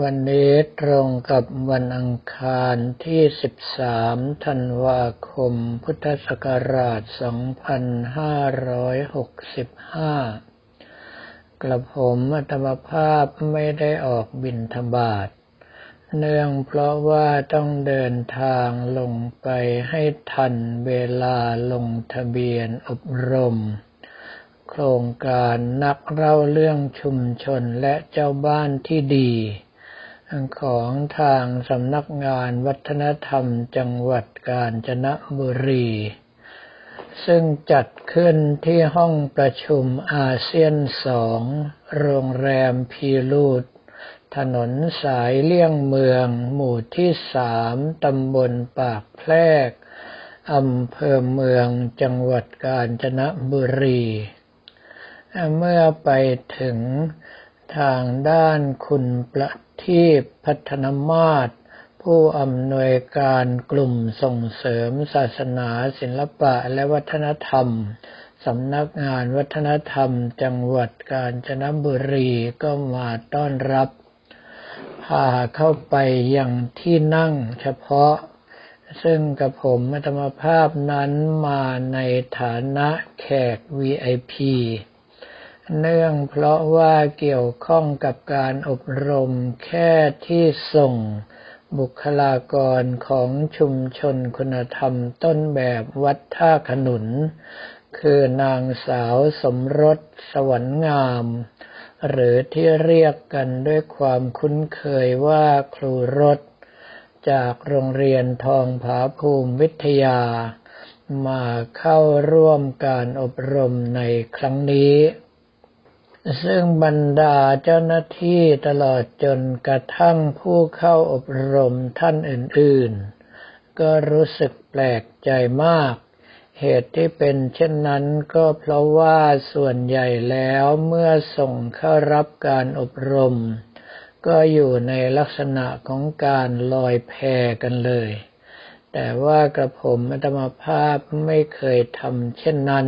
วันนี้ตรงกับวันอังคารที่ 13 ธันวาคม พุทธศักราช 2565 กระผมอัตมภาพไม่ได้ออกบินทบาทเนื่องเพราะว่าต้องเดินทางลงไปให้ทันเวลาลงทะเบียนอบรม ครงการนักเล่าเรื่องชุมชนและเจ้าบ้านที่ดี ของทางสำนักงานวัฒนธรรมจังหวัดกาญจนบุรี ซึ่งจัดขึ้นที่ห้องประชุมอาเซียนสองโรงแรมพีรูดถนนสายเลี่ยงเมือง หมู่ที่สามตำบลปากแพรกอำเภอเมืองจังหวัดกาญจนบุรี เมื่อไปถึงทางด้านคุณประทีปพัฒนมาศผู้อำนวยการกลุ่มส่งเสริมศาสนาศิลปะและวัฒนธรรมสำนักงานวัฒนธรรมจังหวัดกาญจนบุรีก็มาต้อนรับ พาเข้าไปยังที่นั่งเฉพาะ ซึ่งกับผมธรรมภาพนั้นมาในฐานะแขก VIP เนื่องเพราะว่าเกี่ยวข้องกับการอบรมแค่ที่ส่งบุคลากรของชุมชนคุณธรรมต้นแบบวัดท่าขนุน คือนางสาวสมรสสวรรค์งาม หรือที่เรียกกันด้วยความคุ้นเคยว่าครูรถ จากโรงเรียนทองผาภูมิวิทยา มาเข้าร่วมการอบรมในครั้งนี้ ซึ่งบรรดาเจ้าหน้าที่ตลอดจนกระทั่งผู้เข้าอบรมท่านอื่นๆ ก็รู้สึกแปลกใจมาก เหตุที่เป็นเช่นนั้นก็เพราะว่าส่วนใหญ่แล้วเมื่อส่งเข้ารับการอบรม ก็อยู่ในลักษณะของการลอยแพกันเลย แต่ว่ากระผมอัตมภาพไม่เคยทำเช่นนั้น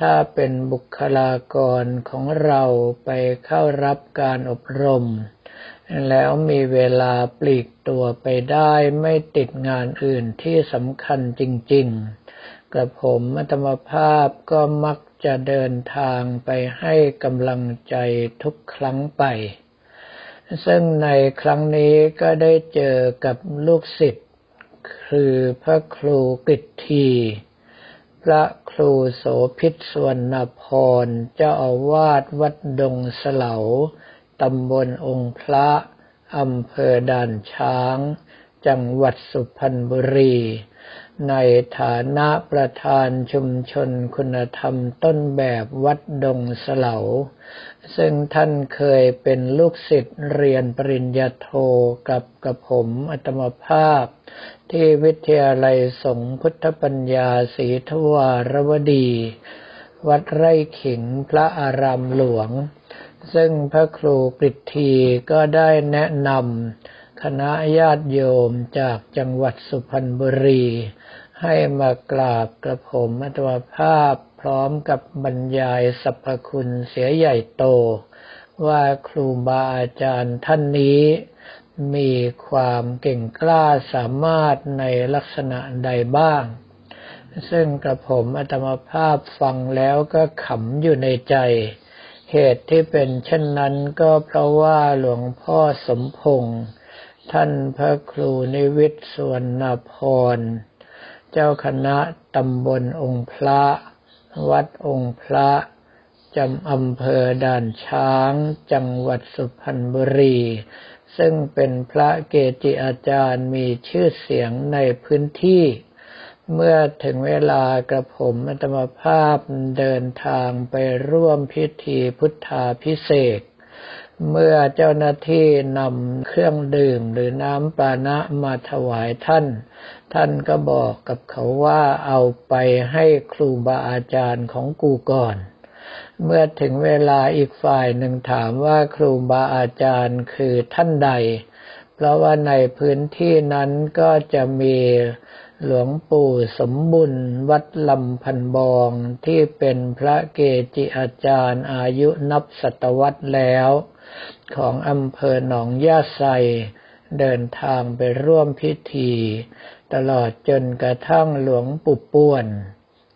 ถ้าเป็นบุคลากรของเราไปเข้ารับการอบรม แล้วมีเวลาปลีกตัวไปได้ไม่ติดงานอื่นที่สำคัญจริง ๆ กระผมอัตมภาพก็มักจะเดินทางไปให้กำลังใจทุกครั้งไป ซึ่งในครั้งนี้ก็ได้เจอกับลูกศิษย์คือพระครูกิตที พระครูโสพิษสวนพรเจ้าอาวาสวัดดงเสลาตำบลองค์พระอำเภอด่านช้าง จังหวัดสุพรรณบุรี ในฐานะประธานชุมชนคุณธรรมต้นแบบวัดดงเสลา ซึ่งท่านเคยเป็นลูกศิษย์เรียนปริญญาโทกับกระผมอัตมภาพ ที่วิทยาลัยสงฆ์พุทธปัญญาศรีทวารวดี วัดไร่ขิงพระอารามหลวง ซึ่งพระครูกฤทีก็ได้แนะนำคณะญาติโยมจากจังหวัดสุพรรณบุรี ให้มากราบกระผมอัตมภาพพร้อมกับบรรยายสรรพคุณเสียใหญ่โต ว่าครูบาอาจารย์ท่านนี้มีความเก่งกล้าสามารถในลักษณะใดบ้าง ซึ่งกระผมอัตมภาพฟังแล้วก็ขำอยู่ในใจ เหตุที่เป็นเช่นนั้นก็เพราะว่าหลวงพ่อสมพงษ์ท่านพระครูนิวิทย์สวนนพร เจ้าคณะตำบลองค์พระ วัดองค์พระจำอำเภอด่านช้าง จังหวัดสุพรรณบุรี ซึ่งเป็นพระเกจิอาจารย์มีชื่อเสียงในพื้นที่ เมื่อถึงเวลากระผมอัตมภาพเดินทางไปร่วมพิธีพุทธาพิเศษ เมื่อเจ้าหน้าที่นำเครื่องดื่มหรือน้ำปานะมาถวายท่าน ท่านก็บอกกับเขาว่าเอาไปให้ครูบาอาจารย์ของกูก่อน เมื่อถึงเวลาอีกฝ่ายหนึ่งถามว่าครูบาอาจารย์คือท่านใด เพราะว่าในพื้นที่นั้นก็จะมีหลวงปู่สมบุญวัดลำพันบองที่เป็นพระเกจิอาจารย์อายุนับศตวรรษแล้ว ของอำเภอหนองยาไซเดินทางไปร่วมพิธี ตลอดจนกระทั่งหลวงปู่ป่วน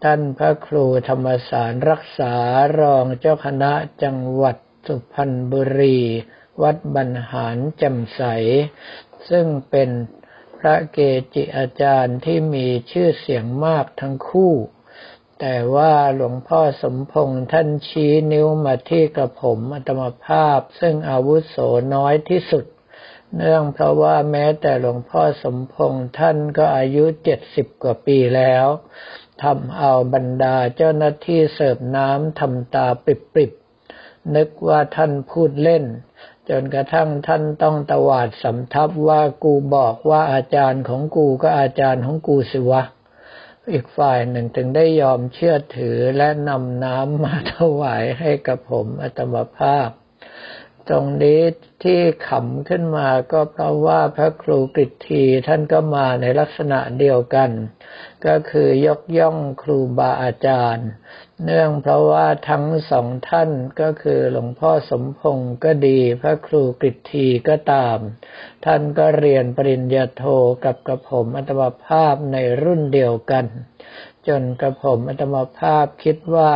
ท่านพระครูธรรมสารรักษารองเจ้าคณะจังหวัดสุพรรณบุรี วัดบรรหารแจ่มใส ซึ่งเป็นพระเกจิอาจารย์ที่มีชื่อเสียงมากทั้งคู่ แต่ว่าหลวงพ่อสมพงษ์ท่านชี้นิ้วมาที่กระผมอัตมภาพ ซึ่งอาวุโสน้อยที่สุด เนื่องเพราะว่าแม้แต่หลวงพ่อสมพงษ์ท่านก็อายุเจ็ดสิบกว่าปีแล้วทำเอาบรรดาเจ้าหน้าที่เสิร์ฟน้ำทำตาปริบๆ นึกว่าท่านพูดเล่น จนกระทั่งท่านต้องตวาดสำทับว่ากูบอกว่าอาจารย์ของกูก็อาจารย์ของกูสิวะ อีกฝ่ายหนึ่งถึงได้ยอมเชื่อถือและนำน้ำมาถวายให้กับผมอัตมภาพ ตรงนี้ที่ขำขึ้นมาก็เพราะว่าพระครูกฤษทีท่านก็มาในลักษณะเดียวกัน ก็คือยกย่องครูบาอาจารย์ เนื่องเพราะว่าทั้งสองท่านก็คือหลวงพ่อสมพงศ์ก็ดี พระครูกฤษทีก็ตาม ท่านก็เรียนปริญญาโทกับกระผมอัตมภาพในรุ่นเดียวกัน จนกระผมอัตมภาพคิดว่า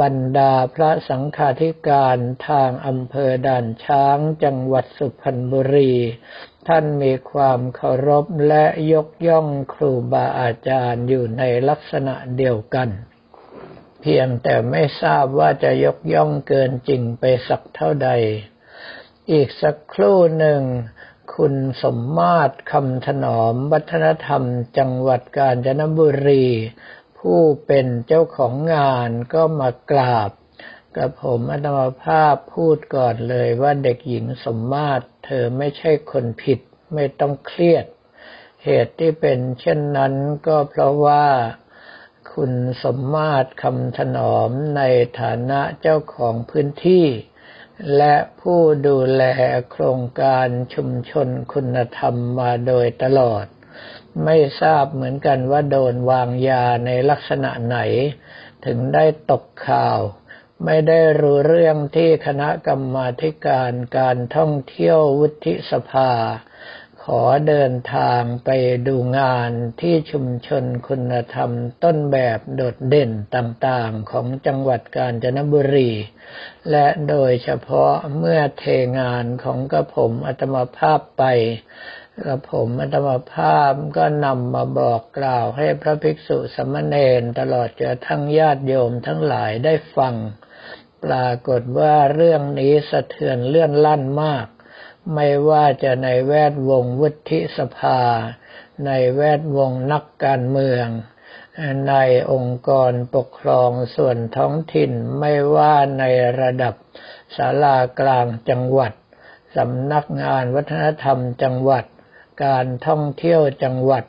บรรดาพระสังฆาธิการทางอำเภอด่านช้างจังหวัดสุพรรณบุรี ท่านมีความเคารพและยกย่องครูบาอาจารย์อยู่ในลักษณะเดียวกัน เพียงแต่ไม่ทราบว่าจะยกย่องเกินจริงไปสักเท่าใด อีกสักครู่หนึ่ง คุณสมมาตรคำถนอมวัฒนธรรมจังหวัดกาญจนบุรี ผู้เป็นเจ้าของงานก็มากราบกับผมอัตมาภาพพูดก่อนเลยว่าเด็กหญิงสมมาตร เธอไม่ใช่คนผิดไม่ต้องเครียด เหตุที่เป็นเช่นนั้นก็เพราะว่า คุณสมมาตรคำถนอมในฐานะเจ้าของพื้นที่ และผู้ดูแลโครงการชุมชนคุณธรรมมาโดยตลอด ไม่ทราบเหมือนกันว่าโดนวางยาในลักษณะไหน ถึงได้ตกข่าว ไม่ได้รู้เรื่องที่คณะกรรมาการการท่องเที่ยววุฒิสภา อเดินทางไปดูงานที่ชุมชนคุณธรรมต้นแบบโดดเด่นต่างๆของจังหวัดกาญจนบุรี และโดยเฉพาะเมื่อเทงานของกระผมอัตมภาพไปกับผมอัตมภาพก็นำมาบอกกล่าวให้พระภิกษุสมณเณรตลอดจนทั้งญาติโยมทั้งหลายได้ฟัง ปรากฏว่าเรื่องนี้สะเทือนเลื่อนลั่นมาก ไม่ว่าจะในแวดวงวุฒิสภา ในแวดวงนักการเมือง ในองค์กรปกครองส่วนท้องถิ่นไม่ว่าในระดับศาลากลางจังหวัดสำนักงานวัฒนธรรมจังหวัด การท่องเที่ยวจังหวัด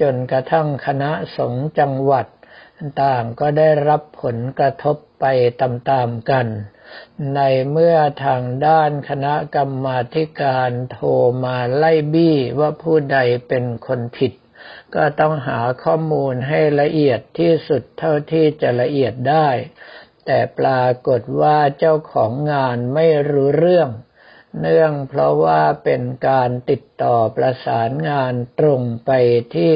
จนกระทั่งคณะสงฆ์จังหวัด ต่างก็ได้รับผลกระทบ ไปตามๆกัน ในเมื่อทางด้านคณะกรรมาการโทรมาไล่บี้ว่าผู้ใดเป็นคนผิด ก็ต้องหาข้อมูลให้ละเอียดที่สุดเท่าที่จะละเอียดได้ แต่ปรากฏว่าเจ้าของงานไม่รู้เรื่อง เนื่องเพราะว่าเป็นการติดต่อประสานงานตรงไปที่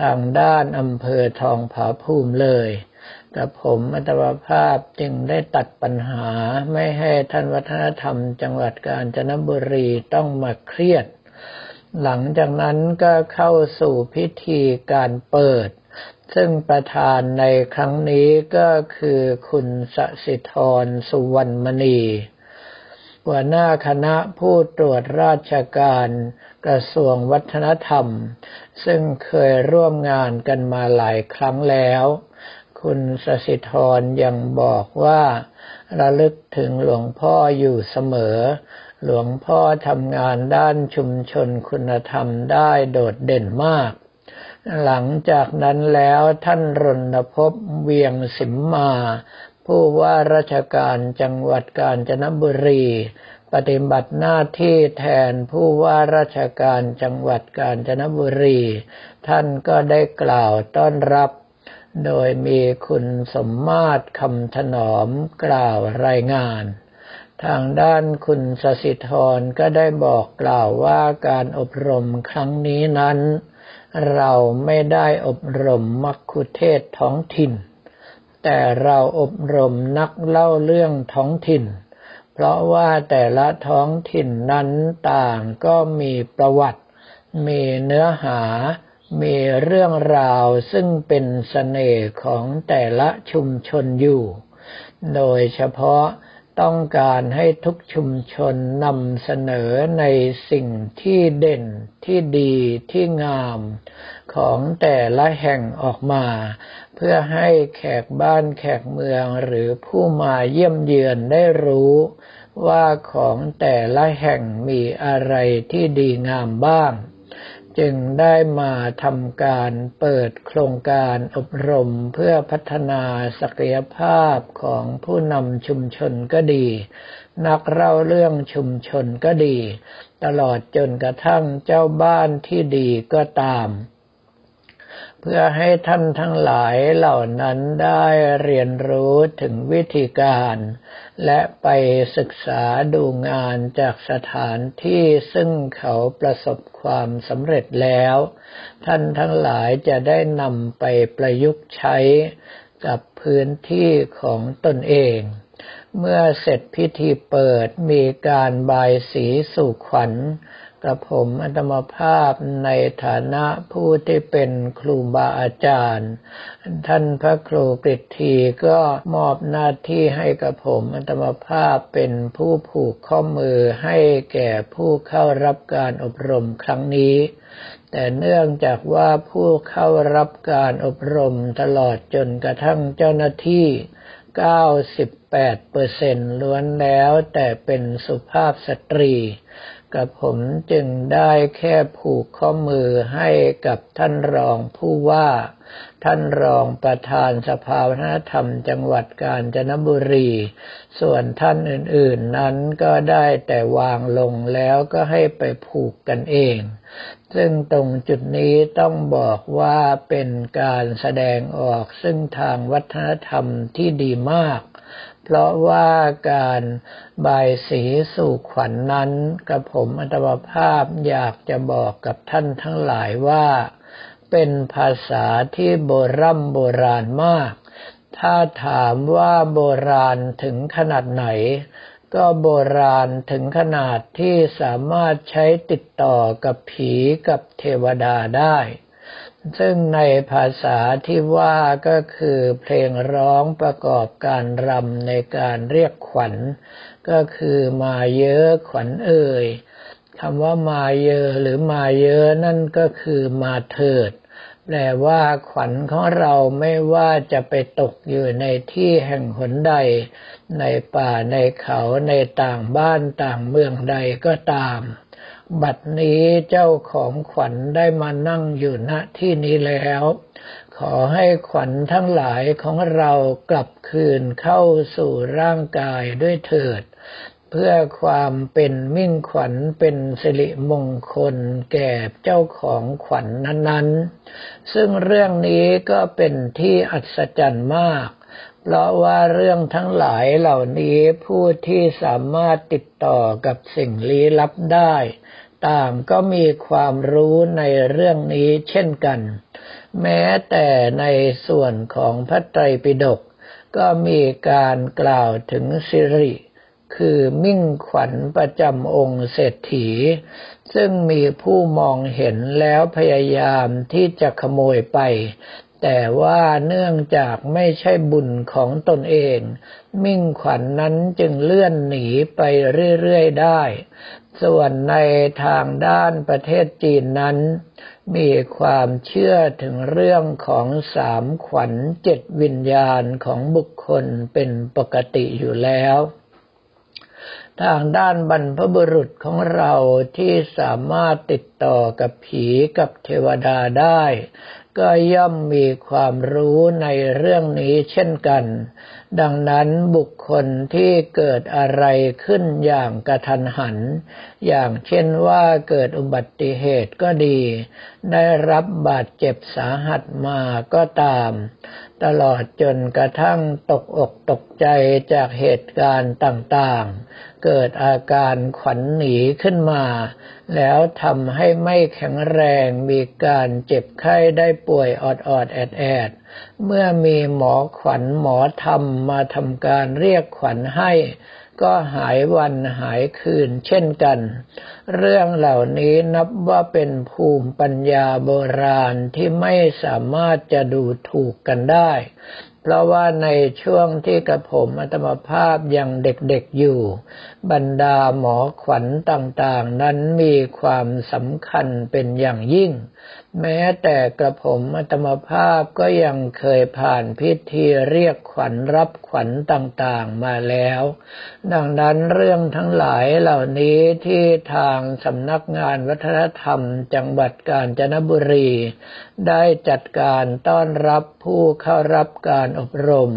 ทางด้านอำเภอทองผาภูมิเลย กับผมอัตวภาพจึงได้ตัดปัญหาไม่ให้ท่านวัฒนธรรม จังหวัดกาญจนบุรีต้องมาเครียด หลังจากนั้นก็เข้าสู่พิธีการเปิด ซึ่งประธานในครั้งนี้ก็คือคุณสสิธรสุวรรณมณี หัวหน้าคณะผู้ตรวจราชการกระทรวงวัฒนธรรม ซึ่งเคยร่วมงานกันมาหลายครั้งแล้ว คุณสสิธรยังบอกว่าระลึกถึงหลวงพ่ออยู่เสมอ หลวงพ่อทำงานด้านชุมชนคุณธรรมได้โดดเด่นมาก หลังจากนั้นแล้วท่านรณพบเวียงสิมมา ผู้ว่าราชการจังหวัดกาญจนบุรีปฏิบัติหน้าที่แทนผู้ว่าราชการจังหวัดกาญจนบุรี ท่านก็ได้กล่าวต้อนรับ โดยมีคุณสมมาตรคำถนอมกล่าวรายงาน ทางด้านคุณสสิธรก็ได้บอกกล่าวว่าการอบรมครั้งนี้นั้น เราไม่ได้อบรมมักคุเทศท้องถิ่น แต่เราอบรมนักเล่าเรื่องท้องถิ่น เพราะว่าแต่ละท้องถิ่นนั้นต่างก็มีประวัติ มีเนื้อหา มีเรื่องราวซึ่งเป็นสเสน่ห์ของแต่ละชุมชนอยู่ โดยเฉพาะต้องการให้ทุกชุมชนนำเสนอในสิ่งที่เด่นที่ดีที่งามของแต่ละแห่งออกมา เพื่อให้แขกบ้านแขกเมืองหรือผู้มาเยี่ยมเยือนได้รู้ ว่าของแต่ละแห่งมีอะไรที่ดีงามบ้าง จึงได้มาทำการเปิดโครงการอบรมเพื่อพัฒนาศักยภาพของผู้นำชุมชนก็ดี นักเล่าเรื่องชุมชนก็ดี ตลอดจนกระทั่งเจ้าบ้านที่ดีก็ตาม เพื่อให้ท่านทั้งหลายเหล่านั้นได้เรียนรู้ถึงวิธีการ และไปศึกษาดูงานจากสถานที่ซึ่งเขาประสบความสำเร็จแล้ว ท่านทั้งหลายจะได้นำไปประยุกต์ใช้กับพื้นที่ของตนเอง เมื่อเสร็จพิธีเปิดมีการบายสีสู่ขวัญ กับผมอัตมภาพในฐานะผู้ที่เป็นครูบาอาจารย์ ท่านพระครูกฤษทีก็มอบหน้าที่ให้กับผมอัตมภาพเป็นผู้ผูกข้อมือให้แก่ผู้เข้ารับการอบรมครั้งนี้แต่เนื่องจากว่าผู้เข้ารับการอบรมตลอดจนกระทั่งเจ้าหน้าที่ 98เปอร์เซ็นต์ล้วนแล้วแต่เป็นสุภาพสตรี กับผมจึงได้แค่ผูกข้อมือให้กับท่านรองผู้ว่า ท่านรองประธานสภาวัฒนธรรมจังหวัดกาญจนบุรี ส่วนท่านอื่นๆนั้นก็ได้แต่วางลงแล้วก็ให้ไปผูกกันเอง ซึ่งตรงจุดนี้ต้องบอกว่าเป็นการแสดงออกซึ่งทางวัฒนธรรมที่ดีมาก เพราะว่าการบายสีสู่ขวัญนนั้นกับผมอัตมภาพอยากจะบอกกับท่านทั้งหลายว่า เป็นภาษาที่โบรโบราณมาก ถ้าถามว่าโบราณถึงขนาดไหน ก็โบราณถึงขนาดที่สามารถใช้ติดต่อกับผีกับเทวดาได้ ซึ่งในภาษาที่ว่าก็คือเพลงร้องประกอบการรำในการเรียกขวัญ ก็คือมาเยอะขวัญเอ่ยคำว่ามาเยอะหรือมาเยอะนั่นก็คือมาเถิด แปลว่าขวัญของเราไม่ว่าจะไปตกอยู่ในที่แห่งหนใด ในป่าในเขาในต่างบ้านต่างเมืองใดก็ตาม บัดนี้เจ้าของขวัญได้มานั่งอยู่ณที่นี้แล้ว ขอให้ขวัญทั้งหลายของเรากลับคืนเข้าสู่ร่างกายด้วยเถิด เพื่อความเป็นมิ่งขวัญเป็นสิริมงคลแก่เจ้าของขวัญนนั้นๆ ซึ่งเรื่องนี้ก็เป็นที่อัศจรรย์มากเพราะว่าเรื่องทั้งหลายเหล่านี้ผู้ที่สามารถติดต่อกับสิ่งลี้ลับได้ ต่างก็มีความรู้ในเรื่องนี้เช่นกัน แม้แต่ในส่วนของพระไตรปิฎกก็มีการกล่าวถึงสิริ คือมิ่งขวัญประจำองค์เศรษฐี ซึ่งมีผู้มองเห็นแล้วพยายามที่จะขโมยไป แต่ว่าเนื่องจากไม่ใช่บุญของตนเอง มิ่งขวัญนนั้นจึงเลื่อนหนีไปเรื่อย ๆ ได้ ส่วนในทางด้านประเทศจีนนั้น มีความเชื่อถึงเรื่องของสามขวัญเจ็ดวิญญาณของบุคคลเป็นปกติอยู่แล้ว ทางด้านบรรพบุรุษของเราที่สามารถติดต่อกับผีกับเทวดาได้ ก็ย่อมมีความรู้ในเรื่องนี้เช่นกัน ดังนั้นบุคคลที่เกิดอะไรขึ้นอย่างกระทันหัน อย่างเช่นว่าเกิดอุบัติเหตุก็ดี ได้รับบาดเจ็บสาหัสมาก็ตาม ตลอดจนกระทั่งตกอกตกใจจากเหตุการณ์ต่างๆ เกิดอาการขวัญหนีขึ้นมา แล้วทำให้ไม่แข็งแรงมีการเจ็บไข้ได้ป่วยออดๆแอดๆ เมื่อมีหมอขวัญหมอธรรมมาทำการเรียกขวัญให้ ก็หายวันหายคืนเช่นกัน เรื่องเหล่านี้นับว่าเป็นภูมิปัญญาโบราณที่ไม่สามารถจะดูถูกกันได้ เพราะว่าในช่วงที่กระผมอัตมภาพยังเด็กๆอยู่ บรรดาหมอขวัญต่างๆนั้นมีความสำคัญเป็นอย่างยิ่งแม้แต่กระผมอัตมภาพก็ยังเคยผ่านพิธีเรียกขวัญรับขวัญต่างๆมาแล้ว ดังนั้นเรื่องทั้งหลายเหล่านี้ที่ทางสำนักงานวัฒนธรรมจังหวัดกาญจนบุรี ได้จัดการต้อนรับผู้เข้ารับการอบรม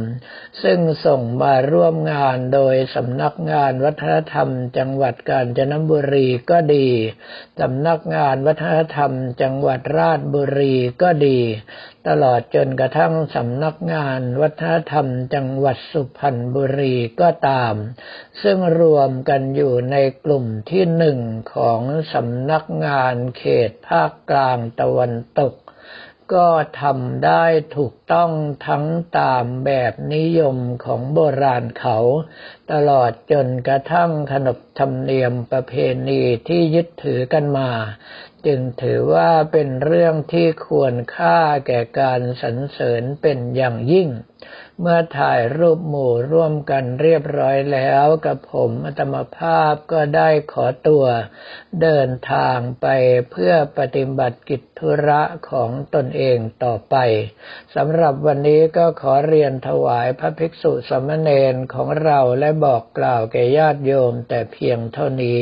ซึ่งส่งมาร่วมงานโดยสำนักงานวัฒนธรรม จังหวัดกาญจนบุรีก็ดีสำนักงานวัฒนธรรมจังหวัดราราชบุรีก็ดี ตลอดจนกระทั่งสำนักงานวัฒนธรรมจังหวัดสุพรรณบุรีก็ตาม ซึ่งรวมกันอยู่ในกลุ่มที่หนึ่งของสำนักงานเขตภาคกลางตะวันตกก็ทำได้ถูกต้องทั้งตามแบบนิยมของโบราณเขาตลอดจนกระทั่งขนบธรรมเนียมประเพณีที่ยึดถือกันมา จึงถือว่าเป็นเรื่องที่ควรค่าแก่การสรรเสริญเป็นอย่างยิ่ง เมื่อถ่ายรูปหมู่ร่วมกันเรียบร้อยแล้วกับผมอัตมภาพก็ได้ขอตัว เดินทางไปเพื่อปฏิบัติกิจธุระของตนเองต่อไปสำหรับวันนี้ก็ขอเรียนถวายพระภิกษุสมณเณรของเราและบอกกล่าวแก่ญาติโยมแต่เพียงเท่านี้